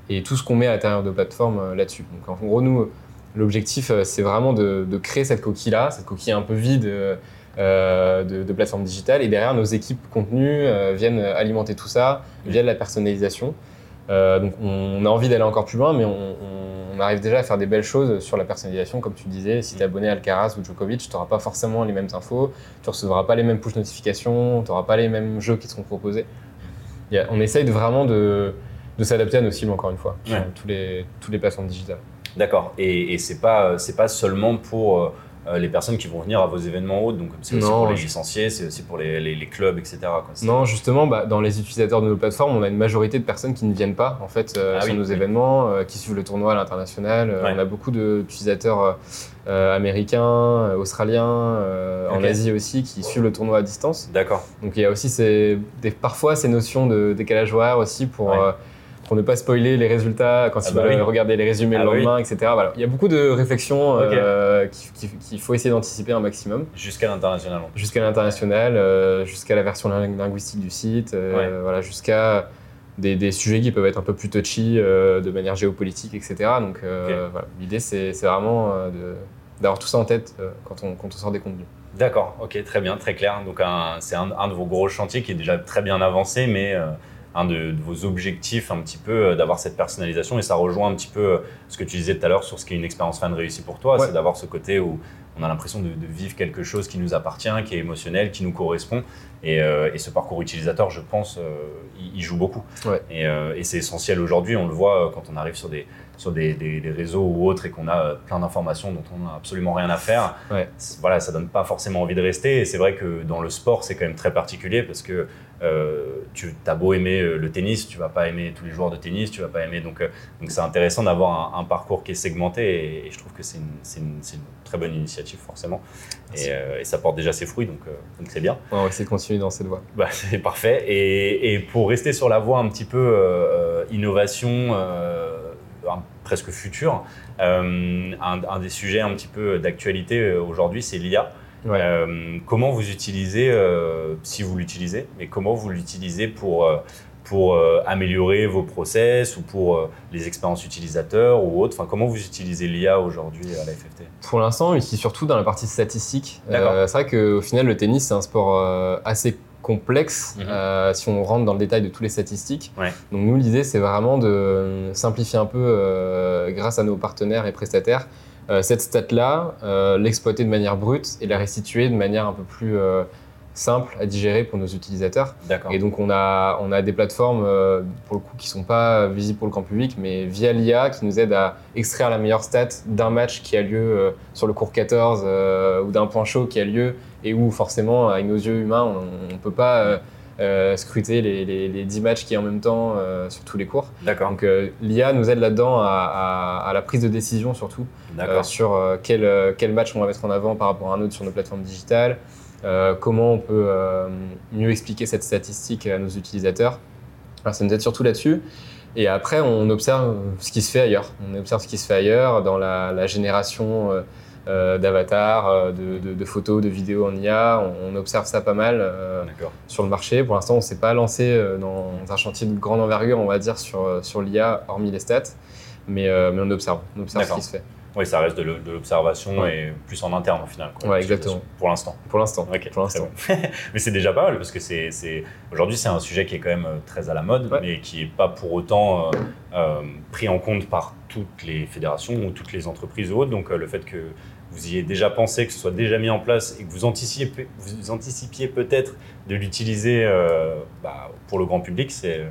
A: et tout ce qu'on met à l'intérieur de plateforme euh, là-dessus. Donc en gros, nous, l'objectif, euh, c'est vraiment de, créer cette coquille-là, cette coquille un peu vide euh, de, de plateforme digitale. Et derrière, nos équipes contenu viennent alimenter tout ça via de la personnalisation. donc on a envie d'aller encore plus loin, mais on, arrive déjà à faire des belles choses sur la personnalisation. Comme tu disais, si tu es abonné à Alcaraz ou Djokovic, tu n'auras pas forcément les mêmes infos, tu ne recevras pas les mêmes push notifications, tu n'auras pas les mêmes jeux qui seront proposés. on essaye de vraiment de, de s'adapter à nos cibles, encore une fois, sur tous, les, tous les plateformes digitales.
C: D'accord. Et, et c'est pas, pas seulement pour euh, euh, les personnes qui vont venir à vos événements hauts, donc c'est aussi pour les licenciés, c'est aussi pour les, les, clubs, etc.
A: Non, justement, bah, dans les utilisateurs de nos plateformes, on a une majorité de personnes qui ne viennent pas en fait euh, ah sur nos événements, qui suivent le tournoi à l'international. On a beaucoup d'utilisateurs américains, australiens, en Asie aussi, qui suivent le tournoi à distance.
C: D'accord.
A: Donc il y a aussi ces, des, parfois ces notions de décalage horaire aussi pour pour ne pas spoiler les résultats quand il va regarder les résumés le ah bah lendemain, etc. Voilà. Il y a beaucoup de réflexions euh, qu'il faut essayer d'anticiper un maximum.
C: Jusqu'à l'international.
A: Jusqu'à l'international, euh, jusqu'à la version linguistique du site, euh, voilà, jusqu'à des, sujets qui peuvent être un peu plus touchy de manière géopolitique, etc. Donc voilà. l'idée, c'est vraiment d'avoir tout ça en tête quand on, quand, on, sort des contenus.
C: D'accord, ok, très bien, très clair. Donc c'est un, un, de vos gros chantiers qui est déjà très bien avancé, mais un de, vos objectifs un petit peu euh, d'avoir cette personnalisation et ça rejoint un petit peu euh, ce que tu disais tout à l'heure sur ce qui est une expérience fan réussie pour toi, c'est d'avoir ce côté où on a l'impression de, vivre quelque chose qui nous appartient, qui est émotionnel, qui nous correspond. Et, euh, ce parcours utilisateur, je pense, il, joue beaucoup. Et, c'est essentiel aujourd'hui. On le voit quand on arrive sur des, sur des, réseaux ou autres et qu'on a plein d'informations dont on n'a absolument rien à faire. Voilà, ça donne pas forcément envie de rester. Et c'est vrai que dans le sport, c'est quand même très particulier parce que euh, tu as beau aimer euh, le tennis, tu vas pas aimer tous les joueurs de tennis, tu vas pas aimer. Donc, euh, donc c'est intéressant d'avoir un, parcours qui est segmenté et, je trouve que c'est une, une, très bonne initiative forcément. Et, ça porte déjà ses fruits, donc donc c'est bien.
A: on va essayer de continuer dans cette voie.
C: Bah, c'est parfait. Et, et, pour rester sur la voie un petit peu innovation, presque future, un, un, des sujets un petit peu d'actualité aujourd'hui, c'est l'IA. Euh, comment vous utilisez, euh, si vous l'utilisez, mais comment vous l'utilisez pour, euh, pour améliorer vos process ou pour les expériences utilisateurs ou autres? Enfin, Comment vous utilisez l'IA aujourd'hui à la FFT
A: Pour l'instant, on l'utilise surtout dans la partie statistique. c'est vrai qu'au final, le tennis, c'est un sport assez complexe mhm. si on rentre dans le détail de toutes les statistiques. Donc nous, l'idée, c'est vraiment de simplifier un peu, grâce à nos partenaires et prestataires, cette stat-là, euh, l'exploiter de manière brute et la restituer de manière un peu plus euh, simple à digérer pour nos utilisateurs. Et donc on a, on a des plateformes pour le coup qui sont pas visibles pour le grand public, mais via l'IA qui nous aide à extraire la meilleure stat d'un match qui a lieu sur le cours 14 ou d'un point chaud qui a lieu et où forcément avec nos yeux humains on, ne peut pas euh, scruter les, les, 10 matchs qui en même temps euh, sur tous les cours.
C: D'accord.
A: Donc euh, l'IA nous aide là-dedans à, la prise de décision surtout sur quel, quel match on va mettre en avant par rapport à un autre sur nos plateformes digitales, comment on peut mieux expliquer cette statistique à nos utilisateurs. Alors, ça nous aide surtout là-dessus. Et après, on observe ce qui se fait ailleurs. On observe ce qui se fait ailleurs dans la, la génération d'avatars, euh, de, photos, de vidéos en IA. On, observe ça pas mal euh, sur le marché. Pour l'instant, on ne s'est pas lancé dans un chantier de grande envergure, on va dire, sur, sur l'IA, hormis les stats. Mais, mais on observe, on observe ce qui se fait.
C: Oui, ça reste de l'observation et plus en interne au final.
A: Oui, exactement.
C: Pour l'instant.
A: Pour l'instant. pour l'instant.
C: mais c'est déjà pas mal parce que c'est aujourd'hui c'est un sujet qui est quand même très à la mode, mais qui n'est pas pour autant pris en compte par toutes les fédérations ou toutes les entreprises ou autres. Donc le fait que vous y ayez déjà pensé, que ce soit déjà mis en place et que vous anticipiez, vous anticipiez peut-être de l'utiliser euh, bah, pour le grand public, c'est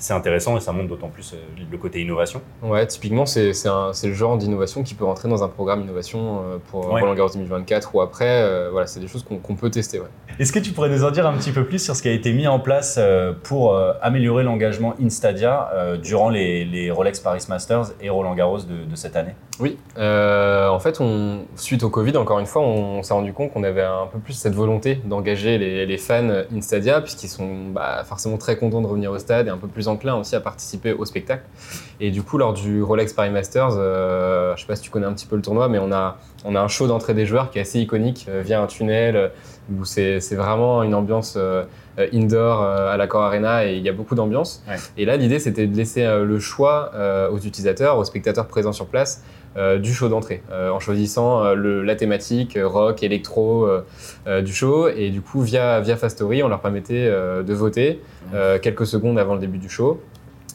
C: c'est intéressant et ça montre d'autant plus euh, le côté innovation.
A: Ouais, typiquement, c'est le genre d'innovation qui peut rentrer dans un programme innovation euh, pour Roland Garros 2024 ou après. Euh, voilà, c'est des choses qu'on peut tester. Ouais.
C: Est-ce que tu pourrais nous en dire un petit peu plus sur ce qui a été mis en place pour améliorer l'engagement InStadia durant les, Rolex Paris Masters et Roland Garros de, cette année?
A: Oui, en fait, suite au Covid, encore une fois, on, s'est rendu compte qu'on avait un peu plus cette volonté d'engager les, fans InStadia, puisqu'ils sont bah, forcément très contents de revenir au stade et un peu plus enclin aussi à participer au spectacle. Et du coup, lors du Rolex Paris Masters, euh, je sais pas si tu connais un petit peu le tournoi, mais on a, on a un show d'entrée des joueurs qui est assez iconique euh, via un tunnel euh, où c'est vraiment une ambiance indoor à l'accord Arena et il y a beaucoup d'ambiance. Et là, l'idée, c'était de laisser le choix aux utilisateurs, aux spectateurs présents sur place, du show d'entrée, en choisissant la thématique rock, électro du show. Et du coup, via, via Fastory, on leur permettait de voter quelques secondes avant le début du show.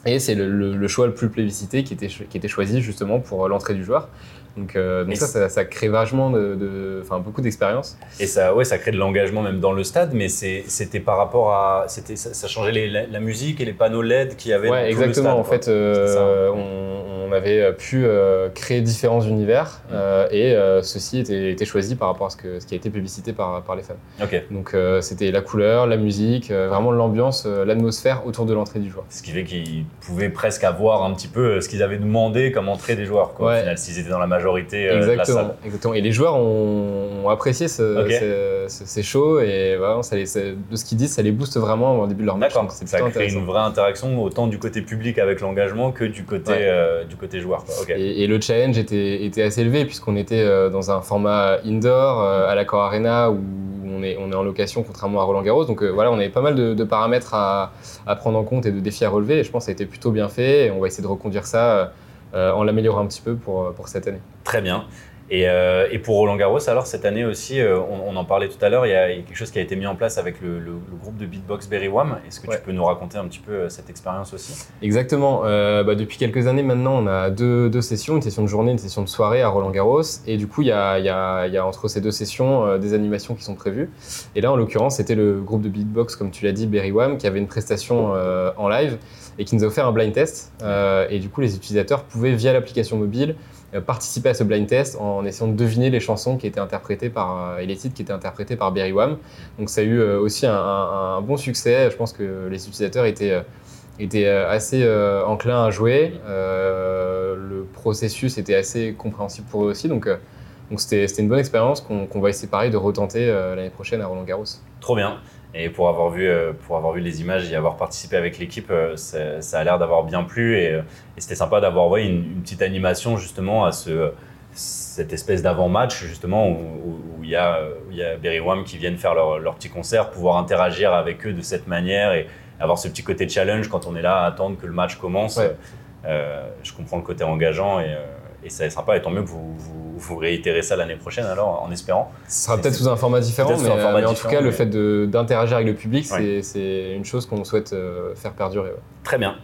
A: Et c'est le, choix le plus plébiscité qui était, qui était choisi justement pour l'entrée du joueur. Donc, euh, ça, ça, crée vachement de, enfin, beaucoup d'expérience.
C: Et ça, ouais, ça crée de l'engagement même dans le stade, mais c'était par rapport à, c'était, ça, changeait la, musique et les panneaux LED qui avaient.
A: Ouais, exactement.
C: Le
A: stade, en fait, euh, on, avait pu euh, créer différents univers mm. et ceci était, était, choisi par rapport à ce, que, ce qui a été publicité par, par les fans.
C: Ok.
A: Donc c'était la couleur, la musique, vraiment l'ambiance, l'atmosphère autour de l'entrée du joueur.
C: Ce qui fait qu'ils pouvaient presque avoir un petit peu ce qu'ils avaient demandé comme entrée des joueurs. Quoi, Au final, s'ils étaient dans la majorité
A: euh, exactement, Exactement. Et les joueurs ont, apprécié ce, ces shows et voilà, ça de ce qu'ils disent, ça les booste vraiment au début de leur match.
C: D'accord. Ça crée une vraie interaction autant du côté public avec l'engagement que du côté, euh, du côté joueur.
A: Et, le challenge était, était assez élevé puisqu'on était euh, dans un format indoor à l'accord Arena où on est, on est en location contrairement à Roland Garros. Donc voilà, on avait pas mal de, paramètres à, à, prendre en compte et de défis à relever. Et je pense que ça a été plutôt bien fait et on va essayer de reconduire ça en l'améliorant un petit peu pour, pour cette année.
C: Très bien. Et, euh, et, pour Roland Garros, alors cette année aussi, euh, on, en parlait tout à l'heure, il, y a quelque chose qui a été mis en place avec le, groupe de beatbox Berry Wham. Est-ce que tu peux nous raconter un petit peu cette expérience aussi?
A: Exactement. bah, depuis quelques années maintenant, on a deux, deux, sessions, une session de journée, une session de soirée à Roland Garros. Et du coup, il y a, y a, y a entre ces deux sessions des animations qui sont prévues. Et là, en l'occurrence, c'était le groupe de beatbox, comme tu l'as dit, Berry Wham, qui avait une prestation en live et qui nous a offert un blind test. Euh, et du coup, les utilisateurs pouvaient, via l'application mobile, euh, participer à ce blind test en essayant de deviner les chansons qui étaient interprétées par, euh, et les titres qui étaient interprétés par Berry Wham. Donc ça a eu aussi un, bon succès. Je pense que les utilisateurs étaient, étaient assez enclins à jouer. le processus était assez compréhensible pour eux aussi. Donc donc c'était une bonne expérience qu'on va essayer pareil de retenter l'année prochaine à Roland Garros.
C: Trop bien. Et pour avoir vu, euh, pour avoir vu les images et avoir participé avec l'équipe, euh, ça a l'air d'avoir bien plu. Et, euh, c'était sympa d'avoir ouais, une, petite animation justement à ce, cette espèce d'avant-match justement où il y, a, y a Berry Wham qui viennent faire leur, leur, petit concert, pouvoir interagir avec eux de cette manière et avoir ce petit côté challenge quand on est là à attendre que le match commence. je comprends le côté engageant et et c'est sympa, et tant mieux que vous, vous, réitérez ça l'année prochaine, alors, en espérant.
A: Ce sera peut-être sous un format différent, mais, en tout cas, le fait d'interagir avec le public, c'est une chose qu'on souhaite euh, faire perdurer.
C: Très bien.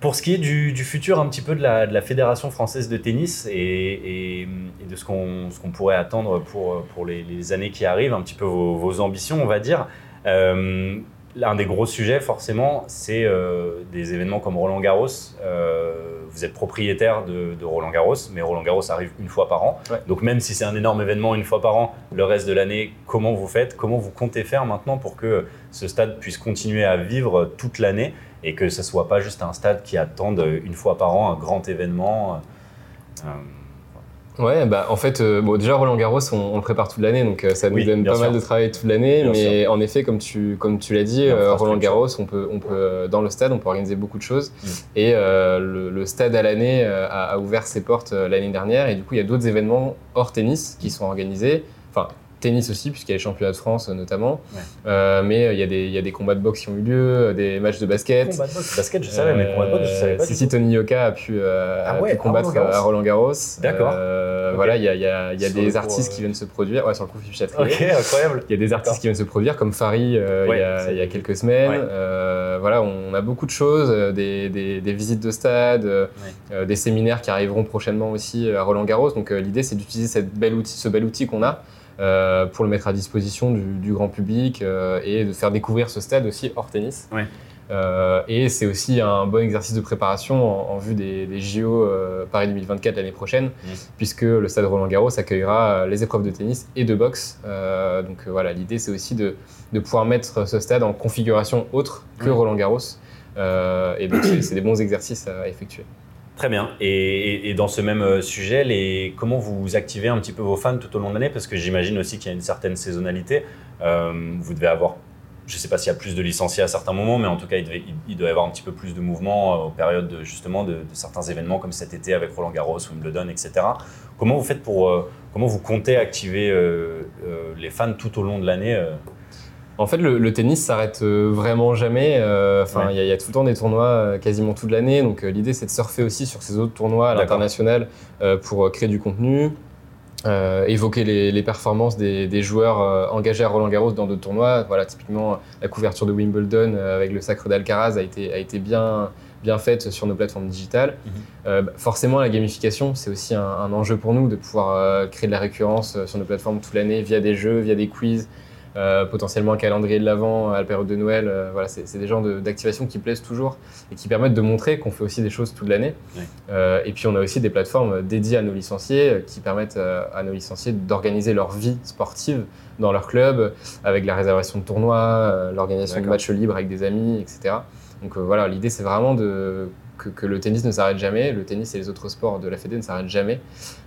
C: Pour ce qui est du, futur un petit peu de la, de la, Fédération française de tennis et, et, de ce qu'on pourrait attendre pour, pour les, années qui arrivent, un petit peu vos, ambitions, on va dire, euh, L'un des gros sujets, forcément, c'est euh, des événements comme Roland Garros. Euh, vous êtes propriétaire de, Roland Garros, mais Roland Garros arrive une fois par an. Donc même si c'est un énorme événement une fois par an, le reste de l'année, comment vous faites? Comment vous comptez faire maintenant pour que ce stade puisse continuer à vivre toute l'année et que ce ne soit pas juste un stade qui attende une fois par an un grand événement
A: euh, Ouais, bah en fait, euh, bon, déjà Roland Garros, on, le prépare toute l'année, donc euh, ça nous donne pas mal de travail toute l'année. Mais en effet, comme tu, comme tu l'as dit, euh, Roland Garros, on peut, on peut, dans le stade, on peut organiser beaucoup de choses. Mm. Et le, stade à l'année a, a, ouvert ses portes l'année dernière, et du coup, il y a d'autres événements hors tennis qui sont organisés. Enfin, tennis aussi, puisqu'il y a les championnats de France notamment. Euh, mais euh, il y, y, a des combats de boxe qui ont eu lieu, euh, des matchs de basket.
C: Combats de boxe, basket, je savais, mais combats de boxe, je savais pas. Si,
A: si Tony Yoka a pu, ah a pu combattre à Roland Garros.
C: D'accord.
A: Voilà, il y a, y a, y a des artistes qui viennent se produire. Ouais, sur le coup,
C: Ok, incroyable.
A: Il y a des artistes qui viennent se produire, comme Farid il y, a quelques semaines. voilà, on a beaucoup de choses, des, des, des visites de stade, des séminaires qui arriveront prochainement aussi à Roland Garros. Donc l'idée, c'est d'utiliser cette belle outil, ce bel outil qu'on a euh, pour le mettre à disposition du, grand public euh, et de faire découvrir ce stade aussi hors tennis. Euh, et c'est aussi un bon exercice de préparation en, vue des, JO euh, Paris 2024 l'année prochaine, mmh. puisque le stade Roland Garros accueillera les épreuves de tennis et de boxe. donc voilà, l'idée c'est aussi de, pouvoir mettre ce stade en configuration autre que Roland Garros. et donc c'est des bons exercices à effectuer.
C: Très bien. Et, dans ce même sujet, les, comment vous activez un petit peu vos fans tout au long de l'année? Parce que j'imagine aussi qu'il y a une certaine saisonnalité. vous devez avoir je ne sais pas s'il y a plus de licenciés à certains moments, mais en tout cas, il, doit y avoir un petit peu plus de mouvement euh, aux périodes de, justement de, certains événements comme cet été avec Roland Garros, Wimbledon, etc. Comment vous faites pour, euh, comment vous comptez activer euh, les fans tout au long de l'année
A: en fait, le, tennis s'arrête vraiment jamais. Enfin, il y, a tout le temps des tournois quasiment toute l'année. Donc, l'idée, c'est de surfer aussi sur ces autres tournois à l'international pour créer du contenu, euh, évoquer les, performances des, joueurs euh, engagés à Roland Garros dans d'autres tournois. Voilà, typiquement, la couverture de Wimbledon euh, avec le sacre d'Alcaraz a été, a été bien, bien faite sur nos plateformes digitales. Mhm. Bah, forcément, la gamification, c'est aussi un, un, enjeu pour nous de pouvoir créer de la récurrence sur nos plateformes toute l'année via des jeux, via des quiz, euh, potentiellement un calendrier de l'avant à la période de Noël. Euh, voilà, c'est des genres d'activations qui plaisent toujours et qui permettent de montrer qu'on fait aussi des choses toute l'année. Euh, et puis on a aussi des plateformes dédiées à nos licenciés qui permettent à nos licenciés d'organiser leur vie sportive dans leur club avec la réservation de tournois, l'organisation de matchs libres avec des amis, etc. Donc voilà, l'idée c'est vraiment de que, le tennis ne s'arrête jamais, le tennis et les autres sports de la Fédé ne s'arrêtent jamais.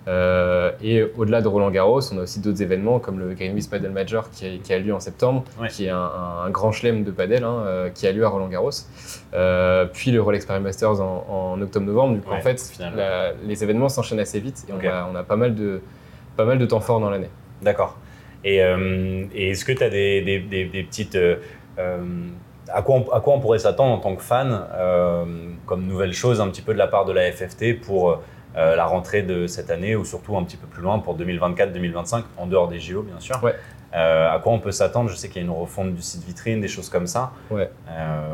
A: Euh, et au-delà de Roland Garros, on a aussi d'autres événements comme le Greenwich Padel Major qui a, lieu en septembre, qui est un, grand chelem de padel hein, euh, qui a lieu à Roland Garros. Euh, puis le Rolex Paris Masters en, octobre-novembre. Du coup, en fait, les événements s'enchaînent assez vite et on, a, pas, mal de, pas mal de temps fort dans l'année.
C: D'accord. Et, est-ce que tu as des, des petites à quoi, on, à quoi on pourrait s'attendre en tant que fan euh, comme nouvelle chose un petit peu de la part de la FFT pour euh, la rentrée de cette année ou surtout un petit peu plus loin pour 2024-2025 en dehors des JO bien sûr.
A: Ouais.
C: Euh, à quoi on peut s'attendre? Je sais qu'il y a une refonte du site vitrine, des choses comme ça.
A: Ouais.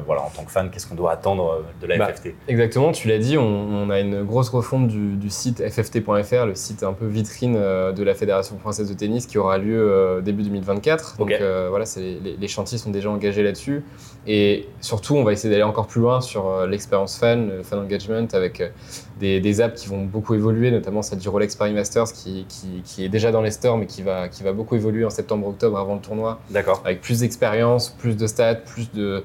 C: Voilà, en tant que fan, qu'est-ce qu'on doit attendre de la bah, FFT
A: Exactement, tu l'as dit, on, a une grosse refonte du, site fft.fr, le site un peu vitrine de la Fédération française de tennis qui aura lieu début 2024. Donc voilà, les, les, chantiers sont déjà engagés là-dessus. Et surtout, on va essayer d'aller encore plus loin sur l'expérience fan, le fan engagement avec des, apps qui vont beaucoup évoluer, notamment celle du Rolex Paris Masters qui, qui, est déjà dans les stores mais qui va, qui va beaucoup évoluer en septembre-octobre avant le tournoi.
C: D'accord.
A: Avec plus d'expérience, plus de stats, plus de,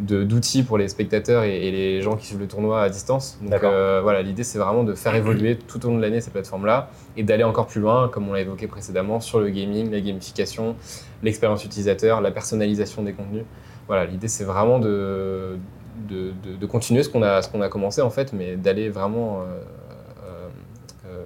A: d'outils pour les spectateurs et, les gens qui suivent le tournoi à distance. Donc euh, voilà, l'idée c'est vraiment de faire évoluer tout au long de l'année ces plateformes-là et d'aller encore plus loin, comme on l'a évoqué précédemment, sur le gaming, la gamification, l'expérience utilisateur, la personnalisation des contenus. Voilà, l'idée c'est vraiment de, de, continuer ce qu'on a, qu'on a commencé en fait, mais d'aller vraiment euh, euh, euh,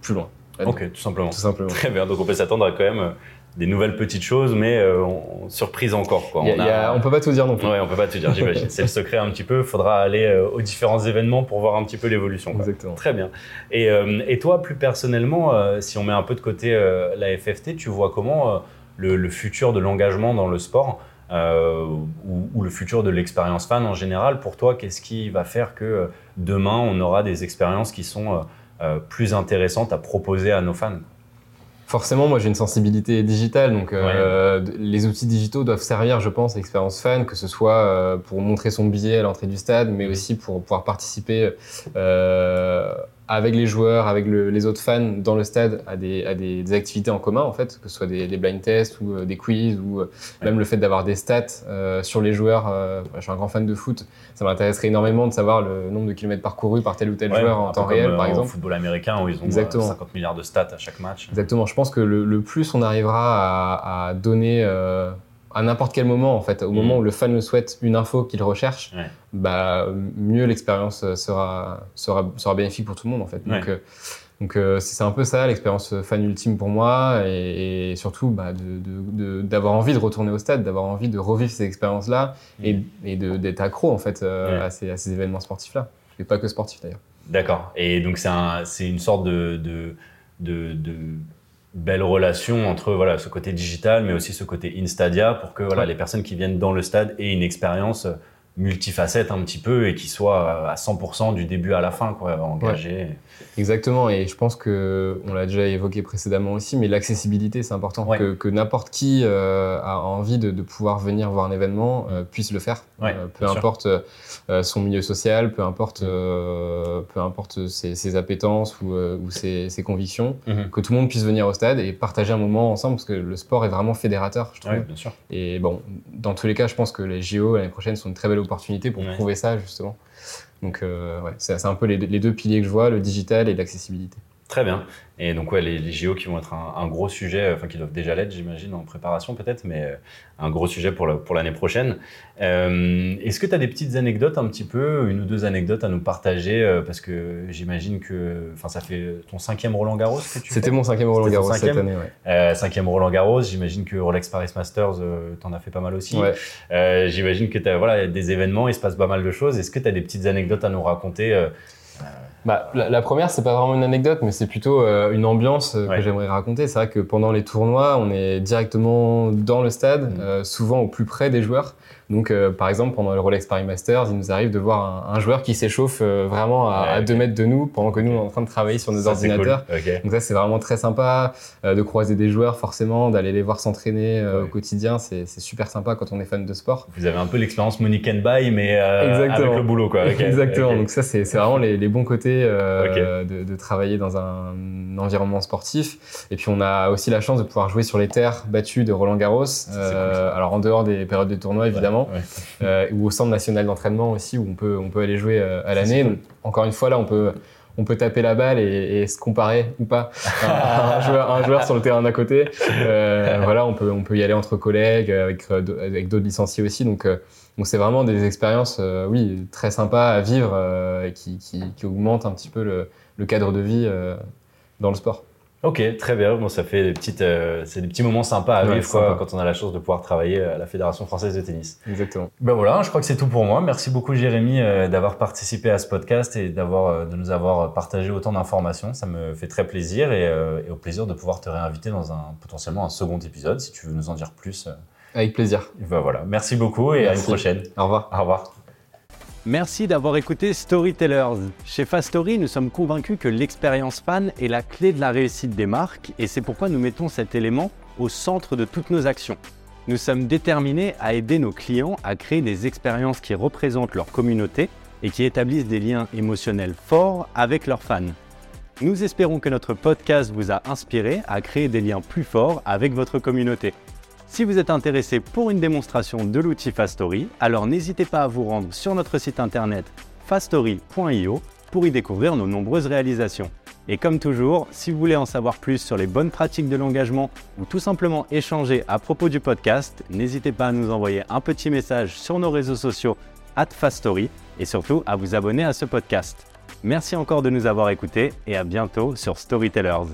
A: plus loin.
C: Ok, tout simplement.
A: Tout simplement.
C: Très bien, donc on peut s'attendre à quand même des nouvelles petites choses, mais on, surprise encore. Quoi.
A: on, ne peut pas tout dire non plus.
C: Oui, on peut pas tout dire, j'imagine. C'est le secret un petit peu. Il faudra aller aux différents événements pour voir un petit peu l'évolution.
A: Exactement.
C: Très bien. Et, et, toi, plus personnellement, si on met un peu de côté la FFT, tu vois comment le, le, futur de l'engagement dans le sport euh, ou, le futur de l'expérience fan en général. Pour toi, qu'est-ce qui va faire que euh, demain, on aura des expériences qui sont euh, plus intéressantes à proposer à nos fans?
A: Forcément, moi j'ai une sensibilité digitale, donc les outils digitaux doivent servir, je pense, à l'expérience fan, que ce soit pour montrer son billet à l'entrée du stade, mais aussi pour pouvoir participer avec les joueurs, avec les autres fans dans le stade à des, à des, activités en commun en fait, que ce soit des, blind tests ou euh, des quiz ou euh, même le fait d'avoir des stats euh, sur les joueurs. je suis un grand fan de foot, ça m'intéresserait énormément de savoir le nombre de kilomètres parcourus par tel ou tel joueur en temps réel, par exemple. Au
C: football américain où ils ont Exactement. 50 milliards de stats à chaque match.
A: Exactement. Je pense que le, plus on arrivera à, à donner à n'importe quel moment, en fait, au moment mm. où le fan le souhaite une info qu'il recherche, bah, mieux l'expérience sera, sera, sera bénéfique pour tout le monde, en fait. Donc, euh, donc euh, c'est un peu ça, l'expérience fan ultime pour moi, et, surtout bah, d'avoir envie de retourner au stade, d'avoir envie de revivre ces expériences-là, mm. et, et d'être accro, en fait, euh, à, ces, à, ces, événements sportifs-là. Et pas que sportifs, d'ailleurs.
C: D'accord. Et donc, c'est un, une sorte de, de, de belle relation entre voilà ce côté digital mais aussi ce côté Instadia pour que voilà les personnes qui viennent dans le stade aient une expérience multifacette un petit peu et qui soit à 100% du début à la fin, quoi, engagé.
A: Exactement, et je pense que on l'a déjà évoqué précédemment aussi, mais l'accessibilité c'est important, que, que n'importe qui euh, a envie de, de, pouvoir venir voir un événement euh, puisse le faire, euh, peu importe son milieu social, peu importe, peu importe ses, ses appétences ou, ou ses, ses, convictions, mhm. que tout le monde puisse venir au stade et partager un moment ensemble, parce que le sport est vraiment fédérateur, je trouve.
C: bien sûr.
A: Et bon, dans tous les cas, je pense que les JO l'année prochaine sont une très belle opportunité pour prouver ça justement. Donc euh, ouais, c'est un peu les, les, deux piliers que je vois, le digital et l'accessibilité.
C: Très bien. Et donc, ouais, les, les JO qui vont être un, gros sujet, enfin, qui doivent déjà l'être, j'imagine, en préparation peut-être, mais euh, un gros sujet pour l'année pour prochaine. Euh, Est-ce que tu as des petites anecdotes un petit peu, une ou deux anecdotes à nous partager euh, Parce que j'imagine que, enfin, ça fait ton cinquième Roland Garros que tu
A: C'était mon cinquième Roland Garros cette année, ouais.
C: Euh, cinquième Roland Garros, j'imagine que Rolex Paris Masters, euh, t'en as fait pas mal aussi.
A: Ouais.
C: j'imagine que tu as voilà, des événements, il se passe pas mal de choses. Est-ce que tu as des petites anecdotes à nous raconter
A: bah, la, première, c'est pas vraiment une anecdote, mais c'est plutôt euh, une ambiance euh, que j'aimerais raconter. C'est vrai que pendant les tournois, on est directement dans le stade, mmh. euh, souvent au plus près des joueurs. Donc, euh, par exemple, pendant le Rolex Paris Masters, il nous arrive de voir un, un joueur qui s'échauffe euh, vraiment à, à, deux mètres de nous pendant que nous, on est en train de travailler sur nos ordinateurs. Donc ça, c'est vraiment très sympa euh, de croiser des joueurs, forcément, d'aller les voir s'entraîner au quotidien. C'est super sympa quand on est fan de sport.
C: Vous avez un peu l'expérience Monique and Buy, mais avec le boulot, quoi.
A: Exactement. Donc ça, c'est vraiment les, les, bons côtés de, de, travailler dans un environnement sportif. Et puis, on a aussi la chance de pouvoir jouer sur les terres battues de Roland Garros. alors, en dehors des périodes de tournoi, évidemment euh, ou au centre national d'entraînement aussi, où on peut, on peut aller jouer euh, à l'année. Encore une fois, là, on peut, on peut taper la balle et, se comparer ou pas un, joueur, un joueur sur le terrain d'à côté. Euh, voilà, on peut, on peut y aller entre collègues, avec, avec d'autres licenciés aussi. Donc, donc c'est vraiment des expériences, oui, très sympas à vivre et qui, qui, qui, augmentent un petit peu le, le cadre de vie dans le sport.
C: Ok, très bien. Bon, ça fait des petites, euh, c'est des petits moments sympas à vivre quoi, quand on a la chance de pouvoir travailler à la Fédération française de tennis.
A: Exactement.
C: Ben voilà, je crois que c'est tout pour moi. Merci beaucoup Jérémy euh, d'avoir participé à ce podcast et d'avoir, euh, de nous avoir partagé autant d'informations. Ça me fait très plaisir et, et, au plaisir de pouvoir te réinviter dans un potentiellement un second épisode si tu veux nous en dire plus.
A: Avec plaisir.
C: Ben voilà. Merci beaucoup et à une prochaine.
A: Au revoir.
C: Au revoir.
D: Merci d'avoir écouté Storytellers. Chez Fastory, nous sommes convaincus que l'expérience fan est la clé de la réussite des marques et c'est pourquoi nous mettons cet élément au centre de toutes nos actions. Nous sommes déterminés à aider nos clients à créer des expériences qui représentent leur communauté et qui établissent des liens émotionnels forts avec leurs fans. Nous espérons que notre podcast vous a inspiré à créer des liens plus forts avec votre communauté. Si vous êtes intéressé pour une démonstration de l'outil Fastory, alors n'hésitez pas à vous rendre sur notre site internet fastory.io pour y découvrir nos nombreuses réalisations. Et comme toujours, si vous voulez en savoir plus sur les bonnes pratiques de l'engagement ou tout simplement échanger à propos du podcast, n'hésitez pas à nous envoyer un petit message sur nos réseaux sociaux at Fastory et surtout à vous abonner à ce podcast. Merci encore de nous avoir écoutés et à bientôt sur Storytellers.